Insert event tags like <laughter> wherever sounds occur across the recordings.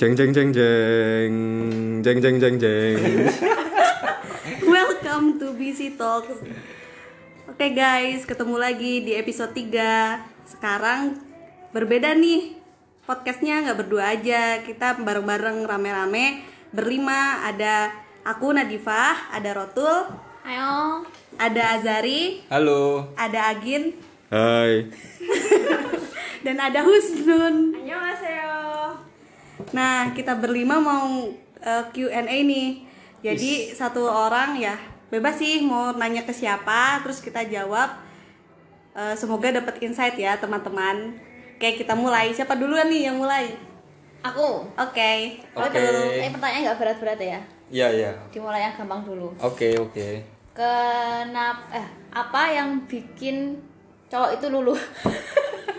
Jeng jeng jeng jeng jeng jeng jeng jeng. Welcome to BC Talks. Oke guys, ketemu lagi di episode 3. Sekarang berbeda nih. Podcastnya nggak berdua aja, kita bareng-bareng rame-rame berlima. Ada aku Nadifah, ada Rotul, Ayo. ada Azari, Halo. ada Agin, Hai. <laughs> dan ada Husnun. Annyeonghaseyo. Nah, kita berlima mau eh, Q&A nih. Jadi satu orang ya bebas sih mau nanya ke siapa, terus kita jawab. Eh, semoga dapat insight ya teman-teman. Oke, kita mulai. Siapa duluan nih yang mulai? Aku. Oke. Oke. Eh pertanyaan nggak berat-berat ya. Iya, iya. Dimulai yang gampang dulu. Oke, oke. Kenapa eh apa yang bikin cowok itu luluh?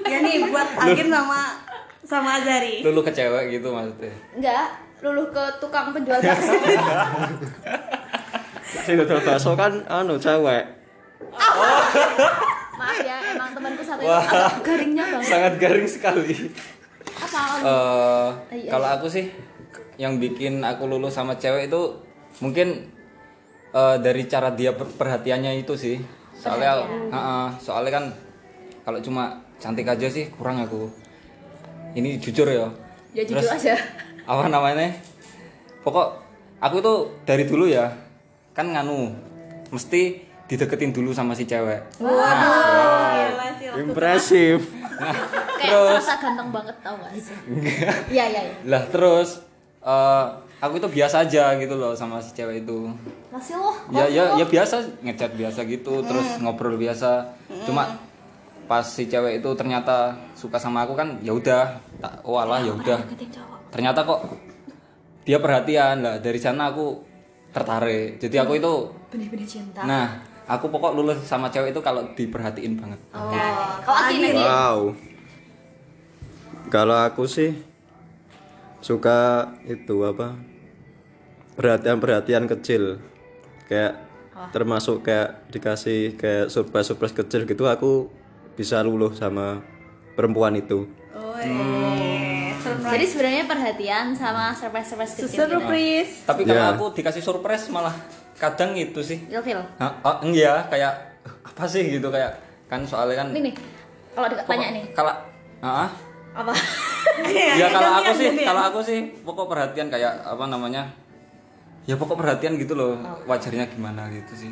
Ya nih buat Agin sama sama Azari. Lulu ke cewek gitu maksudnya. Enggak, luluh ke tukang penjual bakso. <laughs> Sing dodol bakso kan anu cewek. Maaf ya, emang temanku satu itu Wah. agak garingnya banget. Sangat garing sekali. Apa? Eh, Iya. kalau aku sih yang bikin aku lulus sama cewek itu mungkin eh, dari cara dia per- perhatiannya itu sih. Soalnya Heeh, soalnya kan kalau cuma cantik aja sih kurang aku. Ini jujur ya. Ya jujur Terus, aja. apa namanya pokok aku tuh dari dulu ya kan nganu mesti dideketin dulu sama si cewek Waduh, sih. Rotul. Impresif. Kayak Terus? serasa ganteng banget tau gak sih? Iya, iya, iya. lah terus eh, aku itu biasa aja gitu loh sama si cewek itu Masih loh. ya ya ya biasa ngechat biasa gitu terus ngobrol biasa cuma pas si cewek itu ternyata suka sama aku kan ya udah tak oh alah ya udah ternyata kok dia perhatian lah dari sana aku tertarik jadi aku itu Benih-benih cinta. nah aku pokok lulus sama cewek itu kalau diperhatiin banget Oh. Lagi. Wow. Kalau aku sih suka itu apa? Perhatian-perhatian kecil. Kayak termasuk kayak dikasih kayak surprise-surprise kecil gitu aku bisa luluh sama perempuan itu. Oh, eh, surprise. Jadi sebenarnya perhatian sama surprise-surprise kecil. gitu. Surprise. tapi kalau Ya. aku dikasih surprise malah kadang itu sih Ilfil. Oh, enggak kayak apa sih gitu kayak kan soalnya kan Nih nih. Kalau di- tanya nih, kalau Ah, ah. apa? ya kalau aku sih kalau aku sih pokok perhatian kayak apa namanya ya pokok perhatian gitu loh wajarnya gimana gitu sih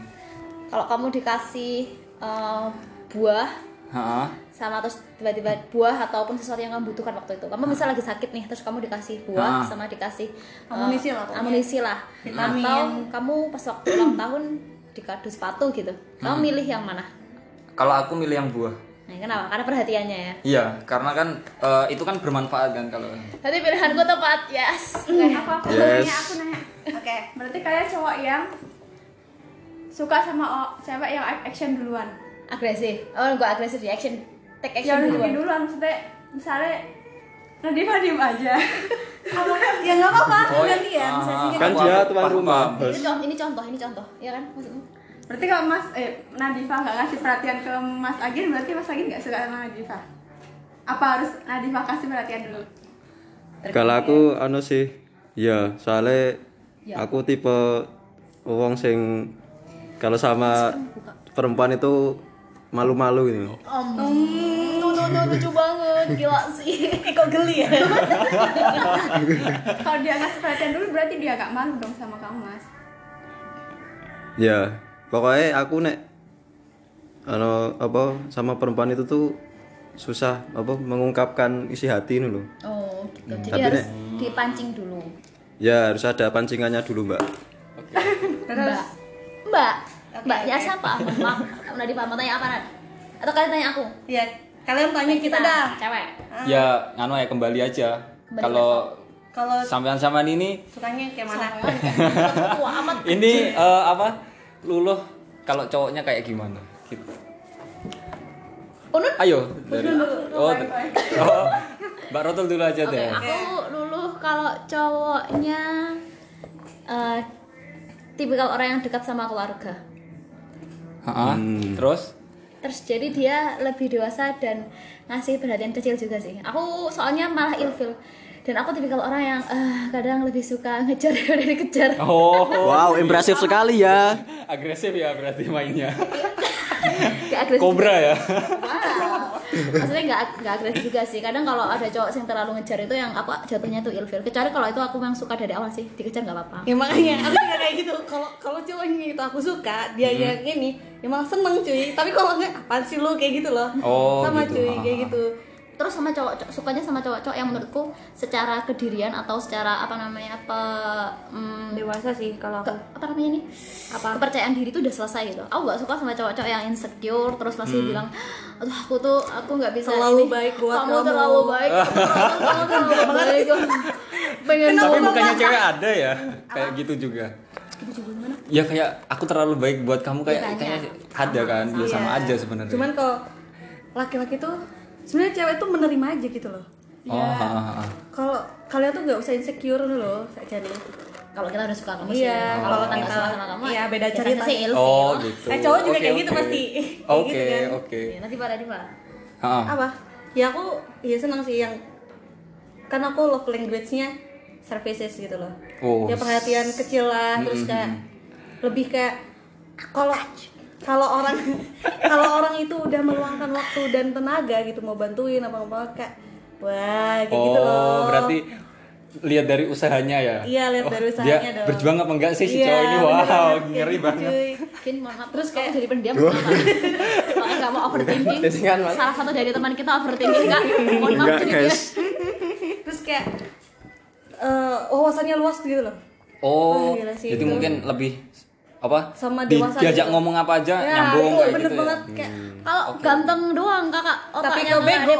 Kalau kamu dikasih eh, buah Ha-ha. sama terus tiba-tiba buah ataupun sesuatu yang kamu butuhkan waktu itu. Kamu misal lagi sakit nih, terus kamu dikasih buah Ah. sama dikasih Amunisi lah pokoknya. Amunisi lah. Vitamin. Atau kamu pas waktu ulang tahun dikado sepatu gitu. Kamu milih yang mana? kalau aku milih yang buah Nah, kenapa? Karena perhatiannya ya. iya karena kan eh, itu kan bermanfaat kan kalau Berarti pilihanku tepat, yes. Aku aku Yes. nanya, aku nanya. Oke. Berarti kalian cowok yang suka sama cewek yang action duluan. Agresif. Oh, enggak agresif di action. Take Yang action lebih duluan. duluan maksudnya misalnya Nadif diem aja. <laughs> Ya nggak apa-apa, Oh, gantian. ah, Sesinya Kan dia tuan rumah. Ini contoh, ini contoh, ini contoh. Ya kan maksudmu? Berarti kalau Mas eh Nadifa nggak ngasih perhatian ke Mas Agin, berarti Mas Agin nggak suka sama Nadifa. Apa harus Nadifa kasih perhatian dulu? Kalau aku anu sih, ya soalnya Ya. aku tipe wong sing kalau sama perempuan itu malu-malu gitu. Om, no, no, no, lucu banget, gila sih. <laughs> Kok geli ya? Kalau dia ngasih perhatian dulu berarti dia agak malu dong sama kamu Mas. Ya, pokoknya aku nek anu apa sama perempuan itu tuh susah apa mengungkapkan isi hati ini loh. Oh, gitu. Jadi Tapi harus nek- dipancing dulu. Ya harus ada pancingannya dulu mbak. Mbak. Mbak. Mbaknya siapa? Maaf, udah di mau tanya apa, Nat? Atau kalian tanya aku? Ya, kalian tanya kita dah. Cewek. ya nganu ya kembali aja kalau Kalau sampean-sampean ini sukanya kayak mana? Tua amat. <laughs> ini eh, apa luluh kalau cowoknya kayak gimana gitu Unun? ayo dari oh, <laughs> oh mbak Rotul dulu aja Oke, deh aku luluh kalau cowoknya eh tipikal orang yang dekat sama keluarga. Ha-ha. terus Terus jadi dia lebih dewasa dan ngasih perhatian kecil juga sih. Aku soalnya malah ilfil dan aku tipikal orang yang eh, kadang lebih suka ngejar <laughs> daripada dikejar Oh, Wow, impresif sekali ya. <laughs> agresif ya berarti mainnya. Gak agresif Kobra ya. Wow. Maksudnya nggak nggak agresif juga sih. Kadang kalau ada cowok yang terlalu ngejar itu yang apa jatuhnya tuh ilfil. Kecuali kalau itu aku yang suka dari awal sih, dikejar nggak apa-apa. ya makanya aku juga kayak gitu kalau kalau cowoknya itu aku suka dia Hmm. yang ini ya malah seneng cuy tapi kalau nggak apaan sih lu kayak gitu loh Oh, sama gitu. cuy kayak Ah. gitu Terus sama cowok cowok- sukanya sama cowok-cowok yang menurutku secara kedirian atau secara apa namanya apa hmm, dewasa sih kalau ke- aku apa namanya nih Apa? kepercayaan diri itu udah selesai gitu aku gak suka sama cowok-cowok yang insecure terus masih Hmm. bilang aduh aku tuh aku nggak bisa Terlalu ini. baik buat kamu kamu." terlalu baik kamu terlalu, kamu terlalu baik pengen Tapi bukannya cewek ada ya kayak gitu juga. Ya kayak aku terlalu baik buat kamu kayak Bukannya. kayaknya ada kan. Ya sama Iya. aja sebenarnya. cuman kalau laki-laki tuh sebenarnya cewek tuh menerima aja gitu loh Oh, ha. kalau kalian tuh nggak usah insecure loh saja nih kalau kita udah suka kamu sih Iya, kalau kalau kita suka sama kamu iya, beda cerita. sih ilfil. Oh, gitu. Eh, cowok juga Oke, kayak gitu oke. pasti. <laughs> Kayak Oke, gitu kan. oke. Iya, nanti pak nanti pak Ha, ha. apa ya aku ya senang sih yang kan aku love language-nya services gitu loh Oh. ya perhatian kecil lah terus kayak lebih kayak kalau kalau orang <laughs> kalau orang itu udah meluangkan waktu dan tenaga gitu mau bantuin apa apa kayak wah kayak gitu loh Oh, berarti lihat dari usahanya ya. Iya, lihat Oh, dari usahanya dia dong. Berjuang apa enggak sih si Iya, cowok ini? Wow, ngeri gitu, banget. Mungkin maaf terus kayak jadi pendiam? Makanya nggak mau overthinking. Jadi kan. Salah satu dari teman kita overthinking kak. Mohon maaf Enggak, guys. terus kayak eh wawasannya luas gitu loh Oh, Wah, gila sih jadi itu. mungkin lebih apa? Sama di- dewasa diajak gitu. ngomong apa aja ya nyambung itu kayak bener gitu ya. banget kayak Kalau ganteng doang kakak, tapi kalau ada bego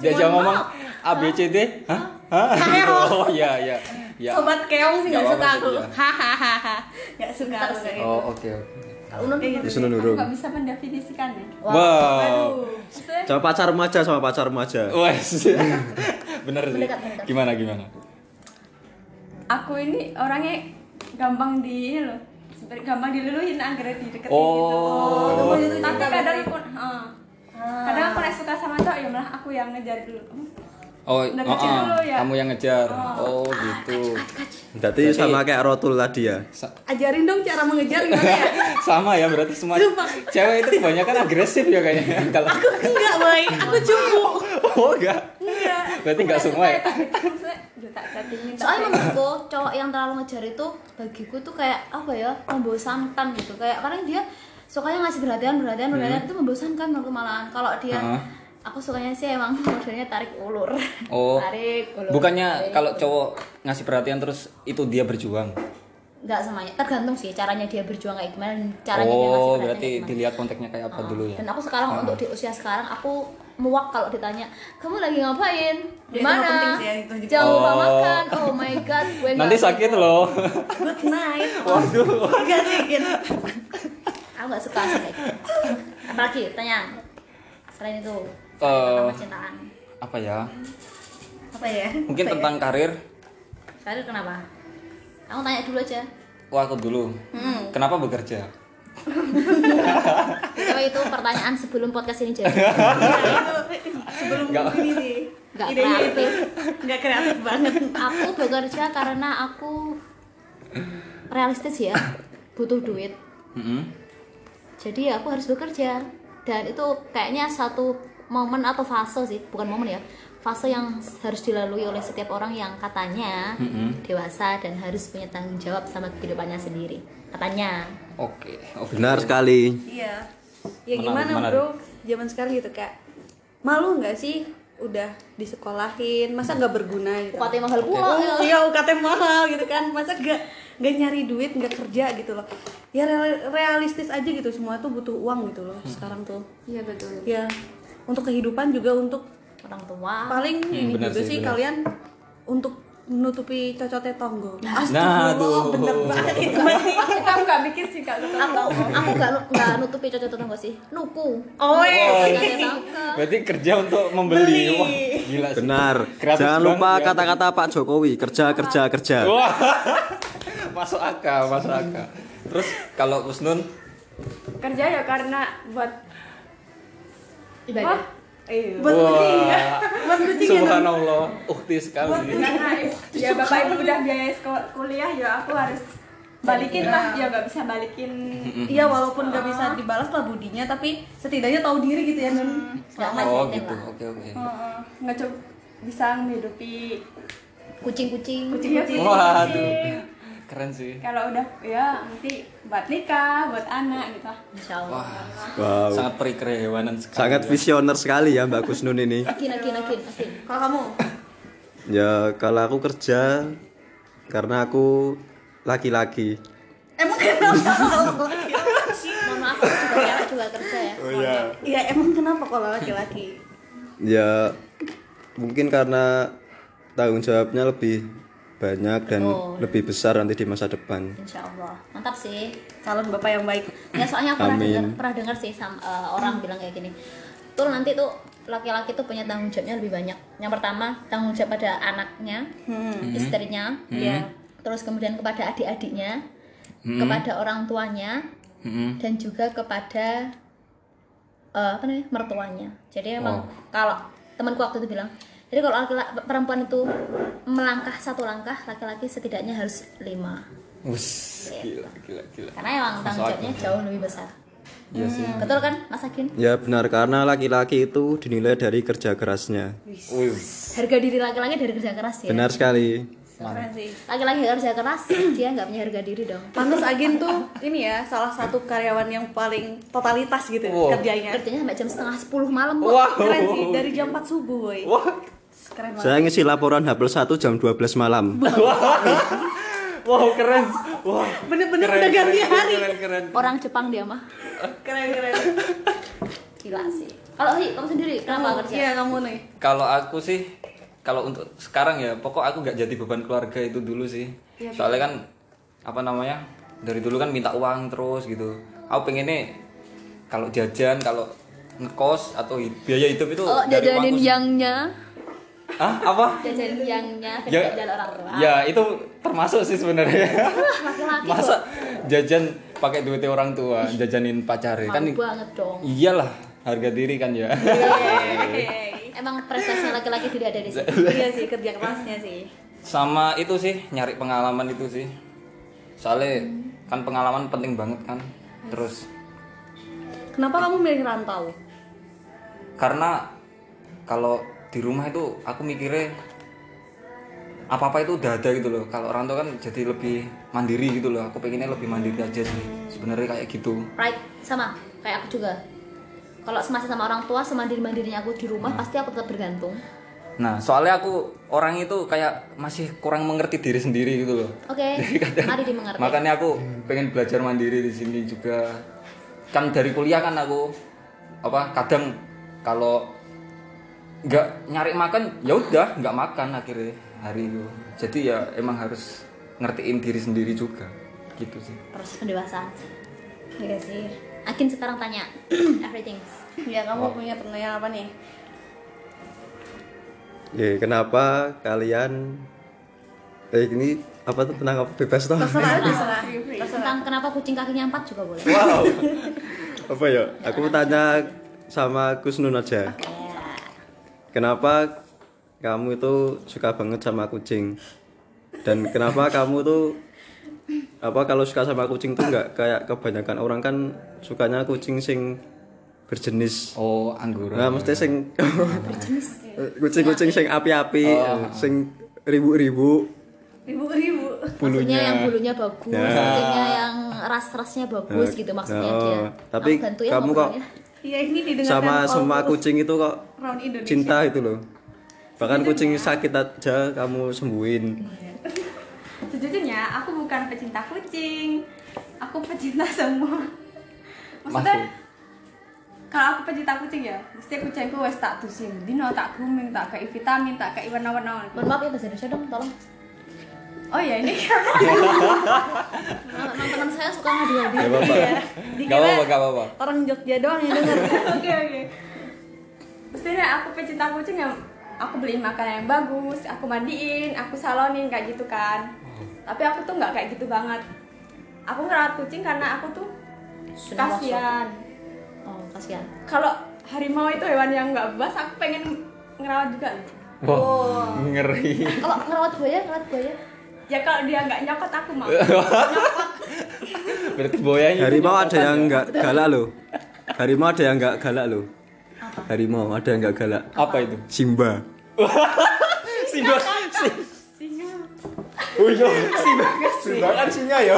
Diajak ngomong. A B C D, hah? Hah? <laughs> Oh iya iya. Ya. sobat keong sih Nggak suka aku sih, ya. <laughs> hahaha nggak suka aku gitu. Oh, oke oke. Unun gitu. Aku nurung. nggak bisa mendefinisikannya. Wow. Maksudnya Sama pacar remaja sama pacar remaja. Wes. <laughs> Bener sih. Mendekat, mendekat. Gimana gimana? aku ini orangnya gampang di ini loh seperti gampang diluluhin agar dideketin Oh. gitu. Tapi kadang aku, heeh. kadang aku suka sama cowok ya malah aku yang ngejar dulu. Oh, oh, oh, dulu ya? kamu yang ngejar. Oh, gitu. Berarti sama kayak rotul tadi ya. Sa- ajarin dong cara mengejar gimana ya? <laughs> Sama ya berarti semua cewek itu kebanyakan agresif ya kayaknya. <laughs> Kalau enggak boy. Aku cupu. Oh enggak. Enggak. Berarti enggak semua ya? Maksudnya, "Duh, tak chattingin tak Soalnya menurutku cowok yang terlalu ngejar itu bagiku tuh kayak apa ya? Membosankan gitu. Kayak paling dia sukanya ngasih perhatian perhatian perhatian itu membosankan menurutku malahan. Kalau dia Heeh. Aku sukanya sih emang <laughs> modelnya tarik ulur. oh tarik ulur. bukannya tarik. kalau cowok ngasih perhatian terus itu dia berjuang? Nggak semuanya. Tergantung sih caranya dia berjuang kayak gimana caranya dia ngasih oh perhatian berarti dilihat konteksnya kayak apa dulu ya? Dan aku sekarang untuk di usia sekarang aku muak kalau ditanya kamu lagi ngapain? Di itu mana? nggak penting sih ya, jangan lupa Oh. makan? Oh my god <laughs> gue nanti nggak- sakit loh. Good night. <laughs> Waduh. Enggak sih gitu. Aku nggak suka sih. Kayak gitu. apalagi tanya. Selain itu Eh. tentang percintaan apa ya apa ya mungkin Apa ya? tentang karir karir kenapa kamu tanya dulu aja wah aku dulu Hmm. kenapa bekerja Coba <laughs> itu pertanyaan sebelum podcast ini jadi Ya, itu sebelum Nggak. ini sih itu kreatif. nggak kreatif banget aku bekerja karena aku realistis ya butuh duit Mm-mm. jadi ya aku harus bekerja dan itu kayaknya satu momen atau fase sih bukan momen ya fase yang harus dilalui oleh setiap orang yang katanya Mm-mm. dewasa dan harus punya tanggung jawab sama kehidupannya sendiri. Katanya. Oke. Oke Benar sekali. iya. Ya Menarik, gimana menarik. bro? Zaman sekarang gitu kayak malu nggak sih udah disekolahin? Masa nggak berguna gitu? UKT mahal. Pula Oh, ya. iya UKT mahal gitu kan. Masa nggak nggak nyari duit nggak kerja gitu loh. Ya real- realistis aja gitu. Semua tuh butuh uang gitu loh sekarang tuh. Iya betul. ya untuk kehidupan juga untuk orang tua paling ini benar juga sih, sih kalian untuk menutupi cocotnya tonggo Nah, Astagfirullah, aduh. bener banget <laughs> itu Kita nggak mikir sih kak. aku aku nggak nu- nggak nutupi cocok tetangga sih nuku oh iya Oh, tangga. berarti kerja untuk membeli Beli. wah gila sih Benar. Kreatif Jangan lupa ya. kata-kata Pak Jokowi, kerja kerja kerja. Wah, <laughs> masuk akal, masuk akal. Terus kalau Usnun, Kerja ya karena buat ibadah Eh, buat kucing ya. Buat kucing ya. Subhanallah, ukti sekali. karena ya bapak ibu udah biaya sekolah kuliah ya aku harus balikin lah. Ya nggak bisa balikin. Iya walaupun gak bisa dibalas lah budinya tapi setidaknya tahu diri gitu ya Nun. Selamat Oh ya, gitu, oke oke. Heeh, nggak coba bisa menghidupi kucing-kucing. Kucing-kucing. Waduh, keren sih. kalau udah ya nanti buat nikah buat anak gitu lah insya Allah Wah, Wow. sangat peri kehewanan sekali. Sangat ya. visioner sekali ya Mbak Kusnun ini. <laughs> akin akin akin akin Kalau kamu? Ya kalau aku kerja karena aku laki-laki. Emang kenapa kalau laki-laki? mohon maaf aku juga cewek juga kerja ya Oh iya. Iya emang kenapa kalau laki-laki? Ya mungkin karena tanggung jawabnya lebih banyak dan Oh. lebih besar nanti di masa depan. insya Allah mantap sih Calon bapak yang baik. ya soalnya aku pernah Amin. dengar pernah dengar sih sama eh, orang bilang kayak gini tuh nanti tuh laki-laki tuh punya tanggung jawabnya lebih banyak yang pertama tanggung jawab pada anaknya istrinya ya terus kemudian kepada adik-adiknya kepada orang tuanya Mm-mm. dan juga kepada eh, apa namanya mertuanya jadi emang Wow. kalau temanku waktu itu bilang jadi kalau laki-laki perempuan itu melangkah satu langkah laki-laki setidaknya harus lima Wus, gila, gila, gila. karena emang tanggung jawabnya jauh lebih besar Iya sih. betul kan Mas Agin Ya benar karena laki-laki itu dinilai dari kerja kerasnya. Wih, harga diri laki-laki dari kerja keras ya Benar sekali. Laki-laki kerja keras <clears throat> dia nggak punya harga diri dong Pantas Agin tuh ini ya salah satu karyawan yang paling totalitas gitu Wow. kerjanya. kerjanya sampai jam setengah sepuluh malam kok Wah. Keren sih dari jam 4 subuh boy. Wah, Keren banget. Saya ngisi laporan H 1 jam 12 malam. <laughs> wow keren. Wah, Bener-bener udah ganti keren, hari. Keren, keren. orang Jepang dia mah Keren keren. <laughs> gila sih kalau sih kamu sendiri kenapa kerja Iya kamu nih. Kalau aku sih, kalau untuk sekarang ya, pokok aku nggak jadi beban keluarga itu dulu sih. Soalnya kan apa namanya, dari dulu kan minta uang terus gitu. Aku pengennya kalau jajan, kalau ngekos atau biaya hidup itu oh dari jajanin yangnya Hah? Apa? jajanin yangnya Ya, jajan orang tua ya itu termasuk sih sebenarnya. Masa jajan pakai duitnya orang tua, jajanin pacarnya kan? malu banget dong Iyalah, harga diri kan ya. emang prestasi laki-laki tidak ada di sini <laughs> iya sih kerja kerasnya sih. sama itu sih nyari pengalaman itu sih soalnya kan pengalaman penting banget kan terus Kenapa kamu milih rantau? karena kalau di rumah itu aku mikirnya apa apa itu udah ada gitu loh. Kalau orang tua kan jadi lebih mandiri gitu loh. Aku pengennya lebih mandiri aja sih. Sebenarnya kayak gitu. Right sama kayak aku juga. Kalau masih sama orang tua semandiri mandirinya aku di rumah pasti aku tetap bergantung. Nah soalnya aku orang itu kayak masih kurang mengerti diri sendiri gitu loh. Oke <laughs> mari dimengerti. makanya aku pengen belajar mandiri di sini juga. Kan dari kuliah kan aku apa kadang kalau nggak nyari makan ya udah nggak makan akhirnya hari itu jadi ya emang harus ngertiin diri sendiri juga gitu sih proses pendewasaan iya sih Akin sekarang tanya <clears throat> everything Ya kamu punya pertanyaan apa nih? Ya, kenapa kalian eh ini apa tuh tenang apa bebas toh? <laughs> Terserah terserah. tentang kenapa kucing kakinya empat juga boleh Wow. <laughs> apa ya? Aku tanya sama Kusnun aja. ya Kenapa kamu itu suka banget sama kucing? Dan kenapa kamu tuh apa kalau suka sama kucing tuh nggak kayak kebanyakan orang kan sukanya kucing sing berjenis. oh anggura Nah, mesti sing kucing-kucing sing api-api, sing ribu-ribu. Ribu-ribu. maksudnya yang bulunya bagus Ya. kucingnya yang ras-rasnya bagus gitu maksudnya Nah, dia tapi kamu kok. Iya ini didengarkan sama semua kucing itu kok cinta itu loh. Bahkan kucing sakit aja kamu sembuhin. Sejujurnya aku bukan pecinta kucing. Aku pecinta semua. Maksudnya kalau aku pecinta kucing ya, mesti kucingku wes tak tusin. Dino tak grooming, tak kayak vitamin, tak kayak warna-warna. mohon maaf ya bahasa Indonesia dong tolong Oh ya ini <laughs> Nah, teman saya suka ngadu-ngadu Gak apa-apa. gak apa-apa gak apa-apa Orang Jogja doang yang denger. <laughs> Oke oke. Mestinya aku pecinta kucing yang aku beliin makanan yang bagus, aku mandiin, aku salonin kayak gitu kan. Tapi aku tuh nggak kayak gitu banget. Aku ngerawat kucing karena aku tuh Sudah kasihan. oh kasihan Kalau harimau itu hewan yang nggak bebas aku pengen ngerawat juga Wah, ngeri. Kalau ngerawat buaya, ngerawat buaya. Ya kalau dia nggak nyokot aku mau <laughs> Berarti boyanya Harimau ada yang nggak galak loh. Harimau ada yang nggak galak loh. Harimau ada yang nggak galak. apa itu? Simba. <laughs> Simba. Oh iya, Simba. Simba kan singa ya.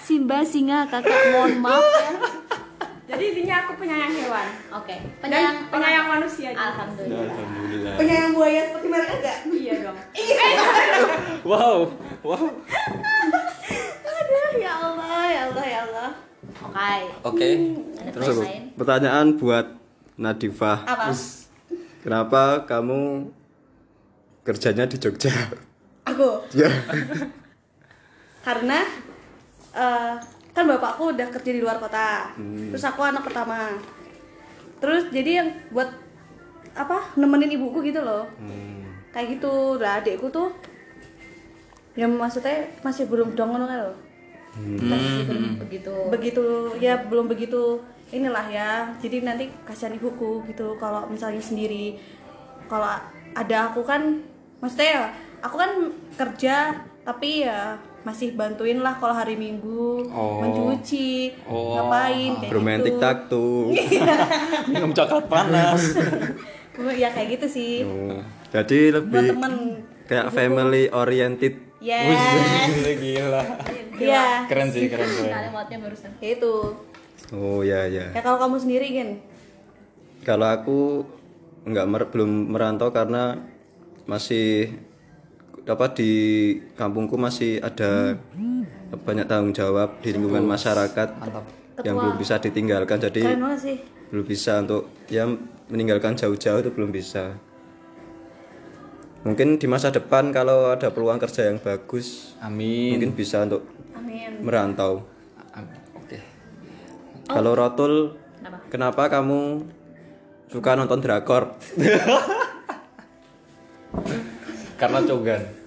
Simba, singa, kakak, mohon maaf ya. Jadi intinya aku penyayang hewan Oke, dan penyayang penyayang manusia juga. Alhamdulillah. Alhamdulillah. Penyayang buaya seperti mereka enggak? iya dong <laughs> <laughs> Wow. Wow. Aduh, ya Allah, ya Allah, ya Allah. Oke. Oke. Ada Terus pertanyaan lain? pertanyaan buat Nadifah. Apa? Kenapa kamu kerjanya di Jogja? Aku. Ya. Karena eh, kan bapakku udah kerja di luar kota. Terus aku anak pertama. Terus jadi yang buat apa? Nemenin ibuku gitu loh. Kayak gitu. Lah adikku tuh yang maksudnya masih belum dong ngono kan loh. Masih belum begitu. begitu ya belum begitu inilah ya jadi nanti kasihan ibuku gitu kalau misalnya sendiri kalau ada aku kan maksudnya ya aku kan kerja tapi ya masih bantuin lah kalau hari minggu Oh. mencuci Oh. ngapain kayak Bermain gitu tiktok tuh. <laughs> Minum coklat panas. ya kayak gitu sih Oh, Jadi buat lebih temen kayak family oriented. yes Gila, gila. ya Keren sih, keren keren. Kalimatnya barusan. ya itu Oh ya ya. ya kalau kamu sendiri kan Kalau aku nggak mer- belum merantau karena masih apa di kampungku masih ada banyak tanggung jawab di lingkungan masyarakat yang belum bisa ditinggalkan. Jadi belum bisa untuk ya meninggalkan jauh-jauh itu belum bisa. Mungkin di masa depan kalau ada peluang kerja yang bagus Amin. mungkin bisa untuk amin. merantau. Am- Oke. kalau Rotul Kenapa? kenapa kamu suka nonton drakor? <laughs> Karena cogan.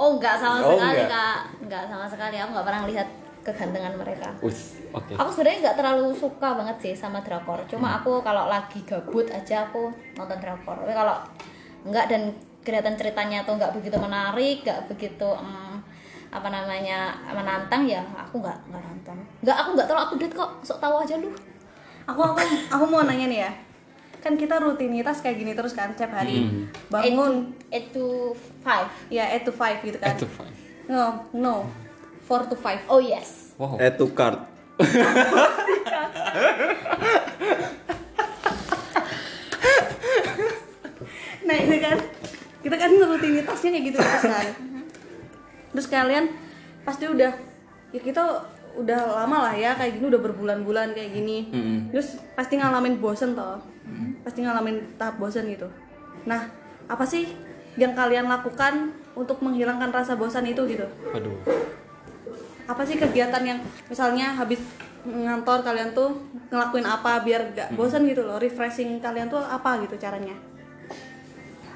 Oh, enggak sama Oh, sekali, enggak. Kak. Enggak sama sekali. Aku enggak pernah lihat kegantengan mereka. Us. Oke. Aku sebenarnya nggak terlalu suka banget sih sama drakor. Cuma aku kalau lagi gabut aja aku nonton drakor. Tapi kalau enggak dan kelihatan ceritanya tuh nggak begitu menarik, nggak begitu em, apa namanya menantang ya aku nggak nggak nonton. Nggak aku nggak terlalu update kok. Sok tahu aja lu. aku aku aku mau nanya nih ya kan kita rutinitas kayak gini terus kan tiap hari bangun 8 to 5. ya 8 to 5 gitu kan Itu fine. no no 4 to 5 Oh yes. Wow. add to cart nah ini kan kita kan rutinitasnya kayak gitu terus kan terus kalian pasti udah ya kita udah lama lah ya kayak gini udah berbulan-bulan kayak gini. Terus pasti ngalamin bosen toh. Pasti ngalamin tahap bosen gitu. Nah apa sih yang kalian lakukan untuk menghilangkan rasa bosan itu gitu? Waduh. apa sih kegiatan yang misalnya habis ngantor kalian tuh ngelakuin apa biar gak bosan gitu loh? Refreshing kalian tuh apa gitu caranya?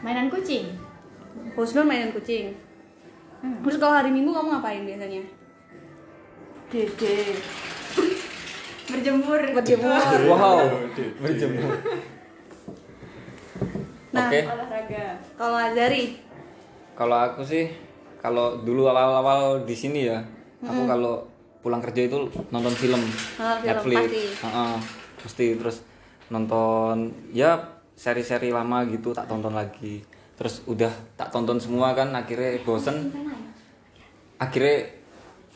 Mainan kucing. Husnul mainin kucing. Terus kalau hari minggu kamu ngapain biasanya dede. Berjemur. Berjemur. Wow. Berjemur. nah Oke. olahraga. Kalau Azari? Kalau aku sih, kalau dulu awal-awal di sini ya, aku kalau pulang kerja itu nonton film, Nonton film, Netflix, pasti. Heeh, pasti terus nonton ya seri-seri lama gitu tak tonton lagi. Terus udah tak tonton semua kan, akhirnya bosen. Akhirnya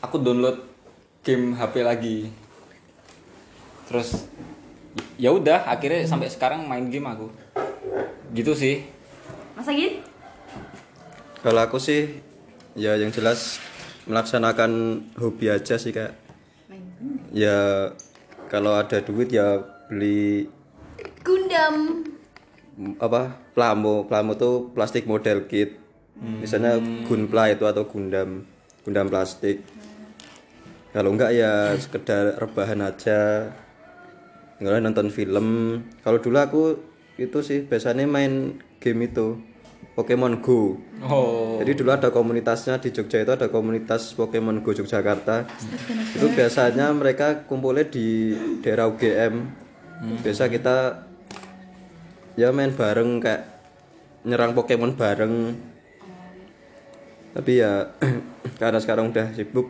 aku download game HP lagi. Terus ya udah, akhirnya sampai sekarang main game aku. Gitu sih. masa gitu kalau aku sih ya yang jelas melaksanakan hobi aja sih kak ya kalau ada duit ya beli Gundam. apa plamo plamo tuh plastik model kit misalnya gunpla itu atau gundam gundam plastik kalau enggak ya sekedar rebahan aja enggak nonton film kalau dulu aku itu sih biasanya main game itu Pokemon Go Oh. jadi dulu ada komunitasnya di Jogja itu ada komunitas Pokemon Go Yogyakarta. Itu biasanya mereka kumpulnya di daerah UGM. biasa kita ya main bareng kayak nyerang Pokemon bareng tapi ya <clears throat> karena sekarang udah sibuk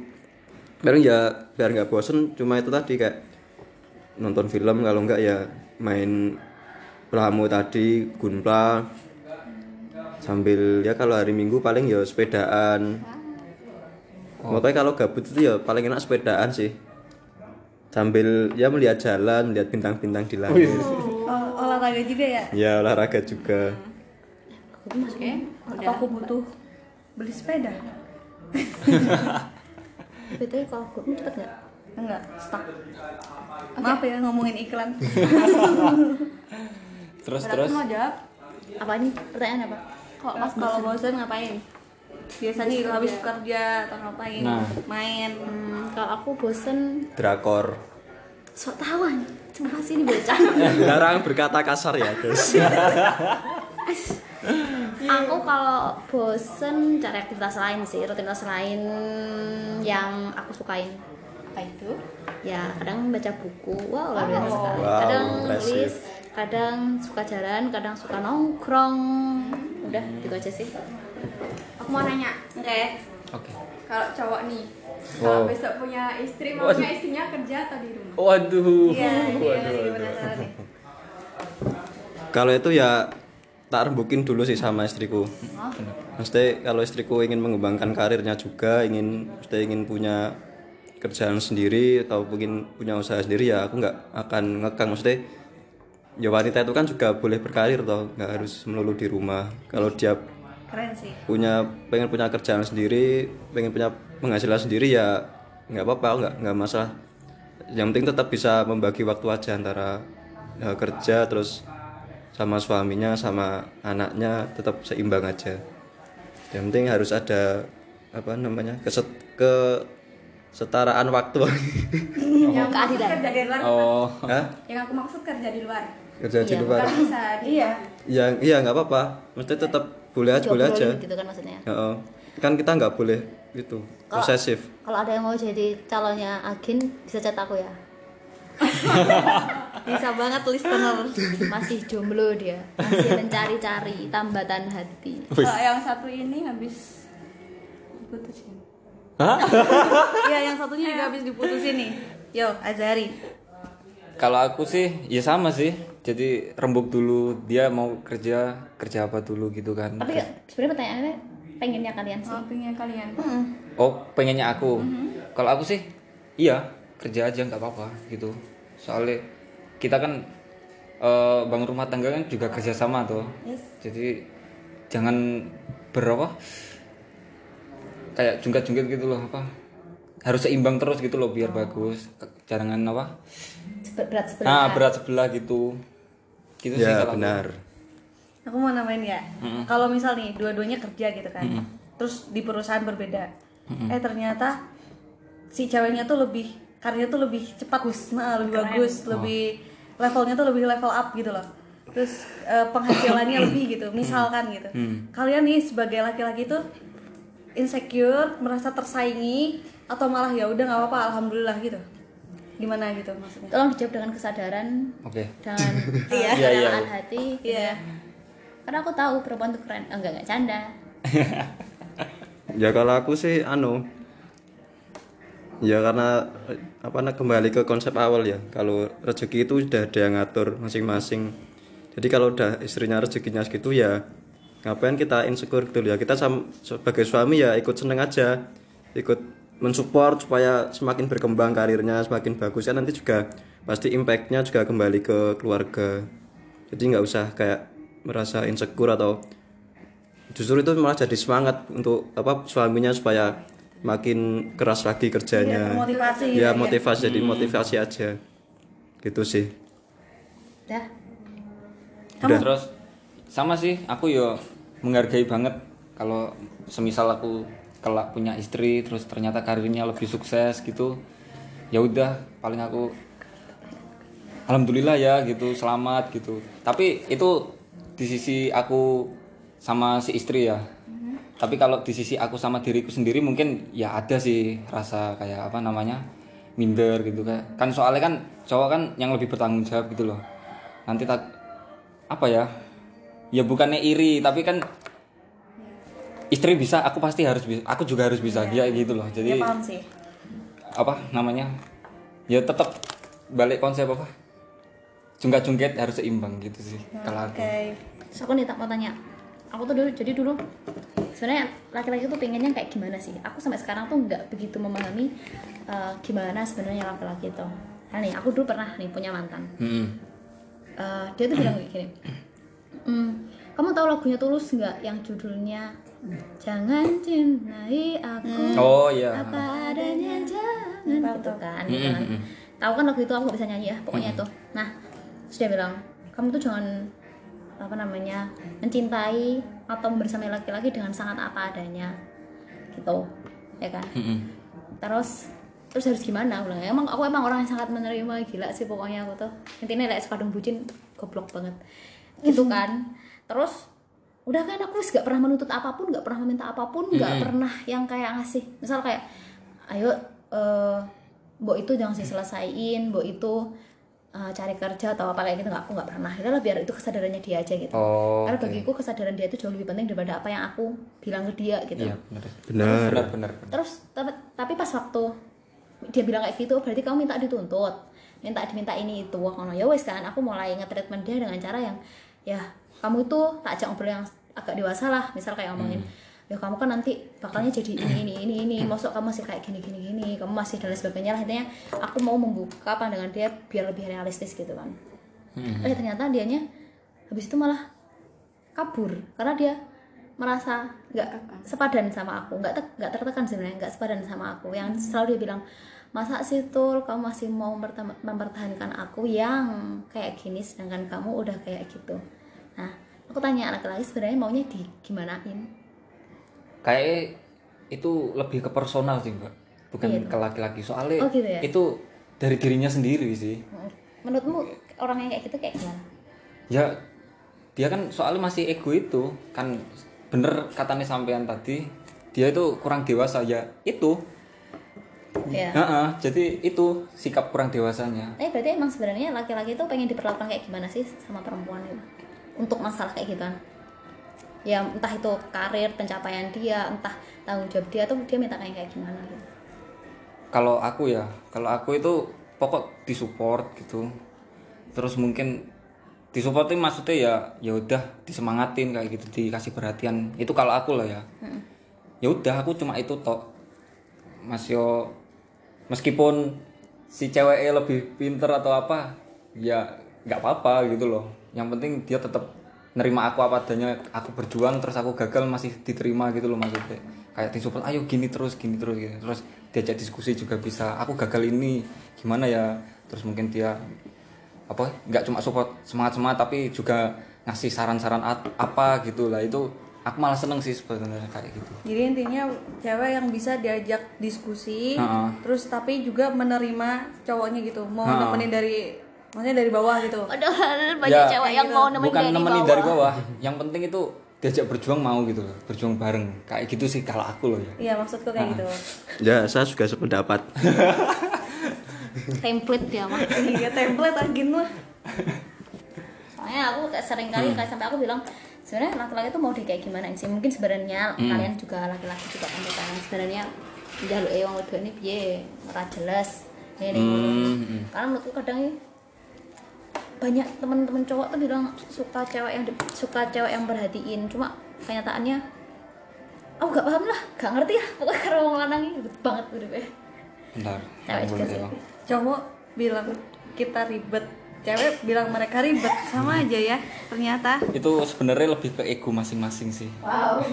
paling ya biar nggak bosen cuma itu tadi kayak nonton film kalau enggak ya main pelamu tadi gunpla. Sambil ya kalau hari minggu paling ya sepedaan. Makanya kalau gabut itu ya paling enak sepedaan sih. Sambil ya melihat jalan melihat bintang-bintang di langit. Ol- olahraga juga ya? Ya olahraga juga. Oke apa aku butuh? Beli sepeda <laughs> Betul kalau gue cepet nggak? enggak stuck. Maaf ya ngomongin iklan. <laughs> Terus Dan terus? mau jawab. Apa ini? Pertanyaan apa? kok mas kalau bosan ngapain? Biasanya itu habis kerja atau ngapain? Nah. main. Hmm, kalau aku bosen. Drakor. Sok tawan. Cuma sih ini bocah. <laughs> larang berkata kasar ya guys <laughs> <laughs> aku kalau bosen cari aktivitas lain sih, rutinitas lain yang aku sukain. apa itu? Ya kadang baca buku, wow luar biasa sekali. Wow, kadang nulis, kadang suka jalan, kadang suka nongkrong. Udah gitu aja sih. Aku mau nanya, oke oke kalau cowok nih, Wow. kalau besok punya istri, maunya istrinya kerja atau di rumah? waduh iya iya waduh, iya, waduh. kalau itu ya tak rembukin dulu sih sama istriku. Mesti kalau istriku ingin mengembangkan karirnya juga ingin mesti ingin punya kerjaan sendiri atau mungkin punya usaha sendiri ya aku nggak akan ngekang. Mesti ya wanita itu kan juga boleh berkarir toh nggak harus melulu di rumah. Kalau dia keren sih. punya pengen punya kerjaan sendiri pengen punya penghasilan sendiri ya nggak apa-apa nggak nggak masalah. Yang penting tetap bisa membagi waktu aja antara ya, kerja terus sama suaminya sama anaknya tetap seimbang aja yang penting harus ada apa namanya keset ke setaraan waktu yang <laughs> aku maksud keadilan. kerja di luar, oh Hah? yang aku maksud kerja di luar. kerja di Iya, luar Kan bisa di iya ya iya nggak apa-apa mesti tetap boleh aja boleh aja gitu kan maksudnya. Heeh. kan kita nggak boleh gitu Kalau- posesif Kalau ada yang mau jadi calonnya Agin bisa chat aku ya. <laughs> bisa banget listener. Masih jomblo dia, masih mencari-cari tambatan hati. Kalau yang satu ini habis diputusin. iya yang satunya juga habis diputusin nih. Yo Azari. Kalau aku sih ya sama sih. Jadi rembuk dulu dia mau kerja kerja apa dulu gitu kan. Tapi sebenarnya pertanyaannya pengennya kalian sih. Oh, pengen kalian. oh pengennya aku? Kalau aku sih iya kerja aja nggak apa-apa gitu. Soalnya kita kan eh, bangun rumah tangga kan juga kerja sama tuh jadi jangan berapa kayak jungkat-jungkit gitu loh apa. Harus seimbang terus gitu loh biar bagus. Jangan apa. Berat sebelah. nah berat sebelah gitu. Gitu sih ya kalau aku. benar. Aku mau namain ya. Kalau misal nih dua-duanya kerja gitu kan. Terus di perusahaan berbeda. Eh ternyata si ceweknya tuh lebih karirnya tuh lebih cepat nah, lebih bagus lebih levelnya tuh lebih level up gitu loh terus eh, penghasilannya <coughs> lebih gitu misalkan gitu kalian nih sebagai laki-laki tuh insecure merasa tersaingi atau malah ya udah nggak apa-apa alhamdulillah gitu gimana gitu maksudnya Tolong dijawab dengan kesadaran, oke dengan Iya. uh, Iya, iya, kerelaan iya. hati. Iya. Karena aku tahu perempuan tuh keren. Oh, enggak enggak canda. <laughs> ya kalau aku sih anu ya karena apa nah, kembali ke konsep awal ya. Kalau rezeki itu udah ada yang ngatur masing-masing. Jadi kalau udah istrinya rezekinya segitu ya ngapain kita insecure gitu ya kita sam- sebagai suami ya ikut seneng aja. Ikut mensupport supaya semakin berkembang karirnya semakin bagus. Kan nanti juga pasti impactnya juga kembali ke keluarga. Jadi nggak usah kayak merasa insecure atau justru itu malah jadi semangat untuk apa suaminya supaya makin keras lagi kerjanya. Termotivasi ya motivasi jadi motivasi aja. Gitu sih. Dah. terus sama sih aku yo menghargai banget kalau semisal aku kelak punya istri terus ternyata karirnya lebih sukses gitu ya udah paling aku alhamdulillah ya gitu selamat gitu. Tapi itu di sisi aku sama si istri ya tapi kalau di sisi aku sama diriku sendiri mungkin ya ada sih rasa kayak apa namanya minder gitu kan kan soalnya kan cowok kan yang lebih bertanggung jawab gitu loh. Nanti tak apa ya? Ya bukannya iri tapi kan istri bisa aku pasti harus bisa aku juga harus bisa ya gitu loh. Ya jadi paham sih. apa namanya? Ya tetap balik konsep apa? Jungkat jungkit harus seimbang gitu sih kalau aku. Oke. Terus aku nih tak mau tanya aku tuh dulu jadi dulu sebenarnya laki-laki tuh pengennya kayak gimana sih? Aku sampai sekarang tuh nggak begitu memahami uh, gimana sebenarnya laki-laki itu. Nah nih aku dulu pernah nih punya mantan. Mm-mm. Uh, dia tuh bilang kayak gini "Hmm, kamu tahu lagunya tulus nggak? Yang judulnya jangan cintai aku oh iya. Apa adanya jangan gitu kan. Gitu kan tahu kan waktu itu? Aku gak bisa nyanyi ya pokoknya itu. Nah terus dia bilang kamu tuh jangan apa namanya mencintai atau bersamai laki-laki dengan sangat apa adanya. Gitu ya kan? Mm-mm. terus terus harus gimana? Aku bilang emang aku emang orang yang sangat menerima gila sih pokoknya aku tuh. Intinya kayak sekadung bucin goblok banget. Gitu kan? Terus udah kan aku gak pernah menuntut apa pun gak pernah meminta apa pun gak pernah yang kayak ngasih. Misal kayak ayo eh mbok itu jangan sih selesaiin mbok itu eh, cari kerja atau apa kayak gitu nggak aku nggak pernah. Itu lah biar itu kesadarannya dia aja gitu. Oh karena bagiku kesadaran dia itu jauh lebih penting daripada apa yang aku bilang ke dia gitu. Iya benar. Benar. benar benar benar. terus tapi, tapi pas waktu dia bilang kayak gitu berarti kamu minta dituntut. Minta diminta ini itu. Wah kono ya wes kan. Aku mulai nge-treatment dia dengan cara yang ya kamu itu tak ajak ngobrol yang agak dewasa lah misal kayak ngomongin ya kamu kan nanti bakalnya jadi ini ini ini ini. Masuk kamu masih kayak gini gini gini. Kamu masih dan lain sebagainya lah. Intinya aku mau membuka pandangan dia biar lebih realistis gitu kan. Eh ternyata dianya habis itu malah kabur. Karena dia merasa nggak sepadan sama aku. Nggak te- nggak tertekan sebenarnya nggak sepadan sama aku. Yang selalu dia bilang masa sih Tul kamu masih mau memperta- mempertahankan aku yang kayak gini sedangkan kamu udah kayak gitu? Nah aku tanya laki-laki sebenarnya maunya di gimanain kayak itu lebih ke personal sih mbak. Bukan Iya, ke laki-laki. Soalnya Oh, gitu ya? itu dari dirinya sendiri sih. Menurutmu orang yang kayak gitu kayak gimana? Ya dia kan soalnya masih ego itu. Kan bener katanya sampean tadi dia itu kurang dewasa. Ya itu. Ya Heeh, jadi itu sikap kurang dewasanya. Eh berarti emang sebenarnya laki-laki itu pengen diperlakukan kayak gimana sih sama perempuan itu? Untuk masalah kayak gitu Ya entah itu karir, pencapaian dia, entah tanggung jawab dia tuh dia minta kayak kayak gimana gitu. kalau aku ya kalau aku itu pokok disupport gitu. Terus mungkin disupportin maksudnya ya ya udah disemangatin kayak gitu dikasih perhatian. Itu kalau aku lah ya. Ya udah aku cuma itu tok. Mas yo meskipun si ceweknya lebih pinter atau apa ya nggak apa-apa gitu loh. Yang penting dia tetap nerima aku apa adanya aku berjuang terus aku gagal masih diterima gitu loh maksudnya. Kayak disupport ayo gini terus gini terus gitu. Terus diajak diskusi juga bisa aku gagal ini gimana ya? Terus mungkin dia apa nggak cuma support semangat semangat tapi juga ngasih saran-saran apa gitu lah. Itu aku malah seneng sih sebenarnya kayak gitu. Jadi intinya cewek yang bisa diajak diskusi, Ha-ha. terus tapi juga menerima cowoknya gitu, mau Ha-ha. nemenin dari, maksudnya dari bawah gitu. Padahal banyak Ya, cewek yang mau nemenin bukan dari nemenin bawah. dari bawah yang penting itu diajak berjuang mau gitu loh berjuang bareng kayak gitu sih kalau aku loh ya Iya maksudku kayak gitu. Ya, saya juga sependapat. Template dia mah. Iya template agin lah. Soalnya aku kayak sering kali kayak sampai aku bilang sebenarnya laki-laki tuh mau di kayak gimana sih? Mungkin sebenarnya kalian juga laki-laki juga kan kalian sebenarnya jaluk e wong wedok ini piye ora jelas. Ini Hmm, Karena menurutku kadang ini banyak teman-teman cowok tuh bilang suka cewek yang suka cewek yang perhatiin. Cuma kenyataannya aku gak paham lah gak ngerti lah. Pokoknya <laughs> karena orang lanang ini ribet banget udah deh. Bentar Cewek juga sih. Cowok bilang kita ribet, cewek bilang mereka ribet, sama aja ya ternyata. itu sebenarnya lebih ke ego masing-masing sih. Wow.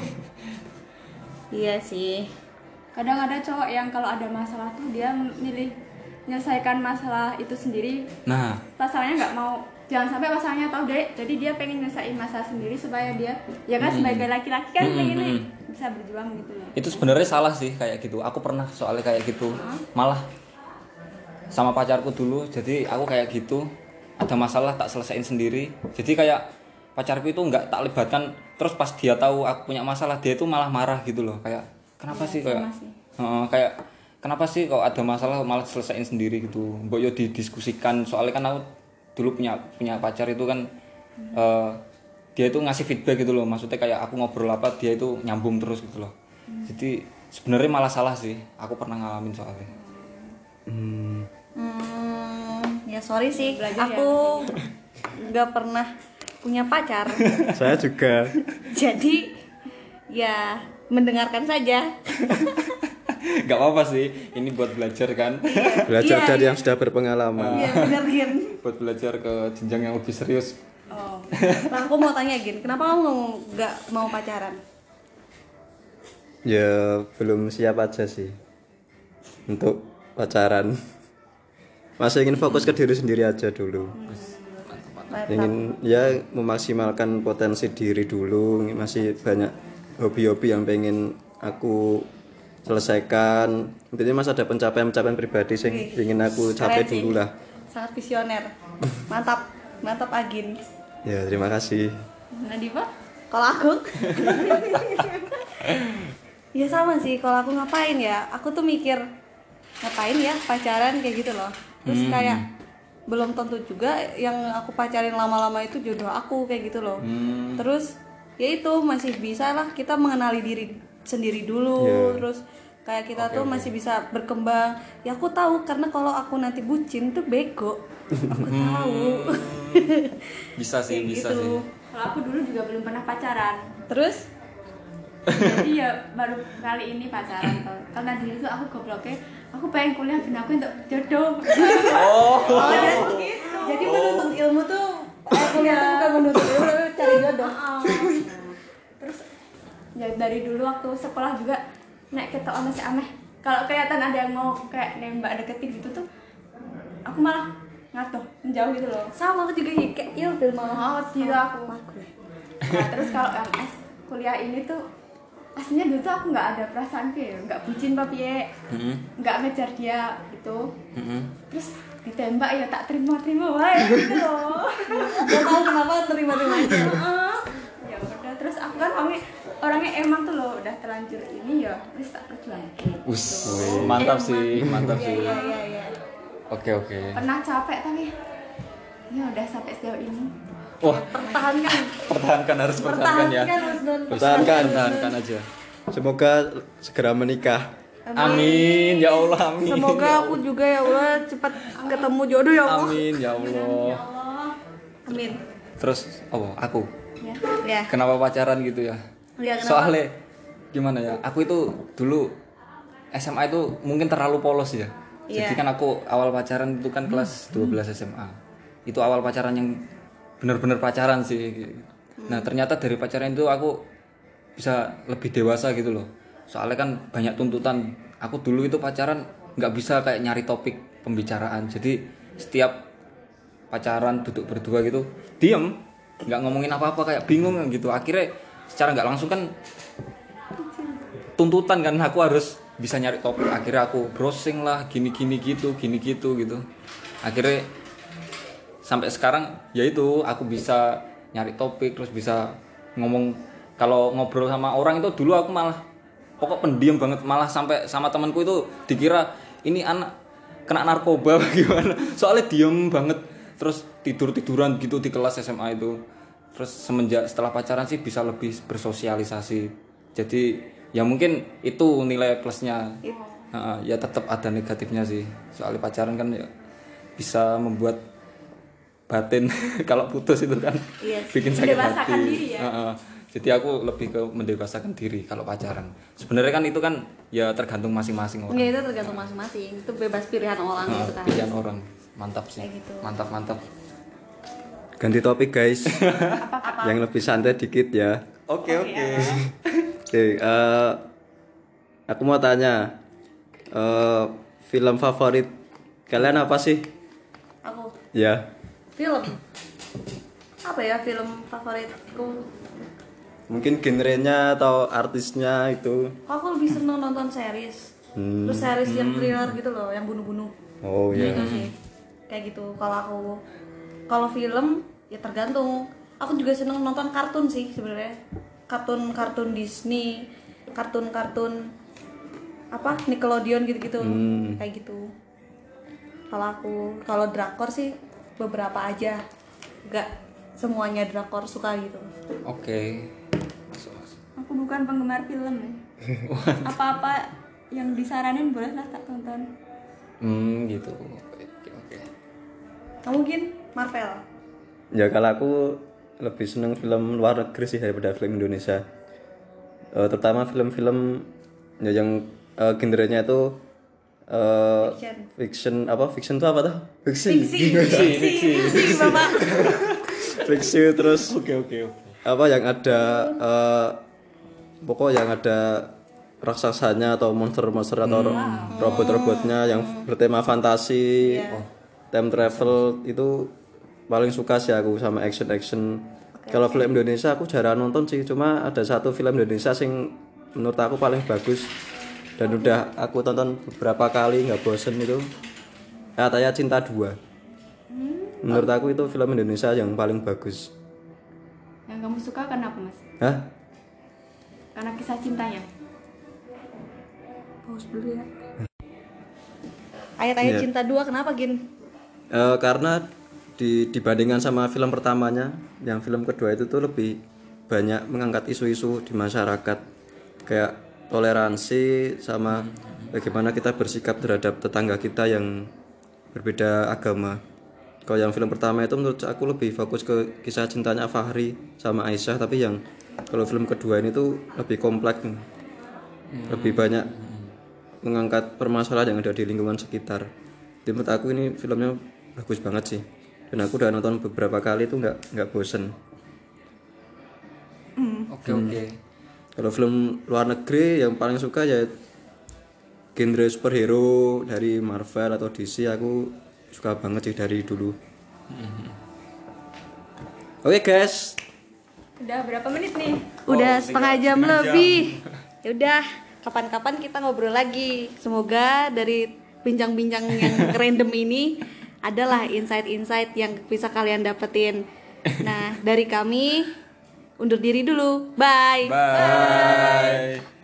Iya sih. kadang ada cowok yang kalau ada masalah tuh dia milih menyelesaikan masalah itu sendiri. Nah. Pasangannya nggak mau. Jangan sampai pasangannya tahu deh jadi dia pengen nyelesain masalah sendiri supaya dia ya kan sebagai laki-laki kan Hmm, pengen hmm, bisa berjuang gitu loh itu sebenarnya salah sih kayak gitu. Aku pernah soalnya kayak gitu. Malah sama pacarku dulu jadi aku kayak gitu. Ada masalah tak selesaiin sendiri. Jadi kayak pacarku itu nggak tak libatkan. Terus pas dia tahu aku punya masalah dia itu malah marah gitu loh. Kayak kenapa sih? kayak. Heeh, kayak kenapa sih kalau ada masalah malah selesaiin sendiri gitu? Mbok yo didiskusikan. Soalnya kan aku dulu punya punya pacar itu kan eh, dia itu ngasih feedback gitu loh. Maksudnya kayak aku ngobrol apa dia itu nyambung terus gitu loh. Jadi sebenarnya malah salah sih. Aku pernah ngalamin soalnya. Hmm, Hmm, ya sorry sih, Belajar ya, aku nggak pernah punya pacar. <laughs> saya juga. Jadi ya mendengarkan saja. <laughs> nggak apa-apa sih ini buat belajar kan belajar Iya, dari iya. yang sudah berpengalaman Iya bener Gin. buat belajar ke jenjang yang lebih serius Oh. Nah, aku mau tanya Gin, kenapa kamu nggak- mau pacaran? ya belum siap aja sih untuk pacaran masih ingin fokus ke diri sendiri aja dulu ingin ya memaksimalkan potensi diri dulu masih banyak hobi-hobi yang pengen aku selesaikan intinya masih ada pencapaian-pencapaian pribadi sih ingin aku capai dulu lah Sangat visioner. Mantap, mantap Agin. ya terima kasih Nadifa? Kalau aku? <laughs> ya sama sih, kalau aku ngapain ya? Aku tuh mikir ngapain ya pacaran kayak gitu loh. Terus kayak belum tentu juga yang aku pacarin lama-lama itu jodoh aku kayak gitu loh. Terus ya itu masih bisa lah kita mengenali diri sendiri dulu. Iya. Terus kayak kita tuh masih bisa berkembang. Ya aku tahu karena kalau aku nanti bucin tuh bego. Aku tahu. <laughs> bisa sih Kayak bisa gitu. sih Kalau aku dulu juga belum pernah pacaran. Terus Jadi ya baru kali ini pacaran tuh. Karena dulu tuh aku gobloknya, aku pengen kuliah dan aku untuk jodoh. Oh, jadi, <laughs> jadi menuntut ilmu tuh eh, kuliah tuh bukan menuntut ilmu, tapi cari jodoh. <laughs> Ya dari dulu waktu sekolah juga naik ketok masih aneh. Kalau kelihatan ada yang mau kayak nembak deketin gitu tuh, aku malah ngatuh menjauh gitu loh. Sama aku juga kayak kayak ilfil malah. Oh, gila aku. Nah, terus kalau MS kuliah ini tuh aslinya dulu tuh aku nggak ada perasaan kayak nggak bucin papi ya nggak ngejar dia gitu terus ditembak ya tak terima terima wae gitu loh <laughs> Gak tau kenapa terima-terima aja. Ya terus aku kan orangnya orangnya emang tuh loh udah terlanjur ini ya terus tak perjuangin Us, mantap sih mantap. sih. Iya iya iya. oke oke. Pernah capek tapi ya udah sampai sejauh ini. Wah. Pertahankan. pertahankan harus pertahankan ya. Pertahankan. Pertahankan. pertahankan aja. Semoga segera menikah. Amin. Ya Allah amin. Semoga aku juga ya Allah cepat ketemu jodoh ya Allah. amin ya Allah. Amin. terus oh aku Ya. Ya. kenapa pacaran gitu ya? Ya, kenapa? soalnya gimana ya aku itu dulu SMA itu mungkin terlalu polos ya. Jadi Iya. kan aku awal pacaran itu kan kelas 12 SMA itu awal pacaran yang benar-benar pacaran sih. Nah ternyata dari pacaran itu aku bisa lebih dewasa gitu loh. Soalnya kan banyak tuntutan. Aku dulu itu pacaran nggak bisa kayak nyari topik pembicaraan. Jadi setiap pacaran duduk berdua gitu diem nggak ngomongin apa-apa kayak bingung gitu. Akhirnya secara nggak langsung kan tuntutan kan aku harus bisa nyari topik. Akhirnya aku browsing lah gini gini gitu gini gitu gitu. Akhirnya sampai sekarang ya itu aku bisa nyari topik terus bisa ngomong. Kalau ngobrol sama orang itu dulu aku malah pokok pendiam banget. Malah sampai sama temanku itu dikira ini anak kena narkoba <laughs> apa gimana soalnya diem banget terus tidur tiduran gitu di kelas SMA itu terus semenjak setelah pacaran sih bisa lebih bersosialisasi jadi ya mungkin itu nilai plusnya Heeh, ya tetap ada negatifnya sih soalnya pacaran kan ya bisa membuat batin <laughs> kalau putus itu kan Iya sih. bikin sakit hati diri ya. Heeh. jadi aku lebih ke mendewasakan diri kalau pacaran sebenarnya kan itu kan ya tergantung masing-masing orang Ya itu tergantung masing-masing. Itu bebas pilihan orang gitu kan. pilihan orang mantap sih gitu. mantap mantap ganti topik guys <laughs> yang lebih santai dikit ya oke oke <laughs> oke eh, aku mau tanya eh, film favorit kalian apa sih Aku ya film. Apa ya film favoritku? mungkin genrenya atau artisnya itu Aku lebih seneng nonton series. Hmm. Terus series yang thriller gitu loh, yang bunuh-bunuh. oh ya Gitu sih. Kayak gitu. Kalau aku kalau film ya tergantung. Aku juga seneng nonton kartun sih sebenarnya. Kartun-kartun Disney, kartun-kartun apa Nickelodeon gitu-gitu Hmm. kayak gitu kalau aku kalau drakor sih beberapa aja nggak semuanya drakor suka gitu Oke. Masuk, masuk. aku bukan penggemar film ya. <laughs> apa-apa yang disaranin boleh lah tak tonton Hmm, gitu. Kamu gin Marvel? Ya kalau aku lebih seneng film luar negeri sih daripada film Indonesia. Eh, terutama film-film ya yang eh, genrenya itu eh, Fiction. fiction apa? Fiction itu apa tuh? Fiksi. Fiksi. Fiksi bapak. Fiksi terus Oke, oke, oke. apa yang ada eh, pokok yang ada raksasanya atau monster-monster atau ro- robot-robotnya yang bertema fantasi, time travel itu paling suka sih aku sama action-action. Kalau film Indonesia aku jarang nonton sih, cuma ada satu film Indonesia sing menurut aku paling bagus dan udah aku tonton beberapa kali nggak bosen itu. Katanya Cinta Dua. Menurut aku itu film Indonesia yang paling bagus. yang kamu suka kenapa mas Hah? karena kisah cintanya pause dulu ya ayat-ayat Iya. cinta dua kenapa gin Eh, karena di, dibandingkan sama film pertamanya, yang film kedua itu tuh lebih banyak mengangkat isu-isu di masyarakat, kayak toleransi sama bagaimana kita bersikap terhadap tetangga kita yang berbeda agama. Kalau yang film pertama itu menurut aku lebih fokus ke kisah cintanya Fahri sama Aisyah, tapi yang kalau film kedua ini tuh lebih kompleks, lebih banyak mengangkat permasalahan yang ada di lingkungan sekitar. Jadi menurut aku ini filmnya bagus banget sih. Dan aku udah nonton beberapa kali itu nggak nggak bosen. Oke, oke. Kalau film luar negeri yang paling suka ya genre superhero dari Marvel atau DC aku suka banget sih dari dulu. Oke guys, udah berapa menit nih udah setengah jam lebih <laughs> ya udah kapan-kapan kita ngobrol lagi semoga dari bincang-bincang yang <laughs> random ini adalah insight-insight yang bisa kalian dapetin. Nah dari kami undur diri dulu. Bye. Bye.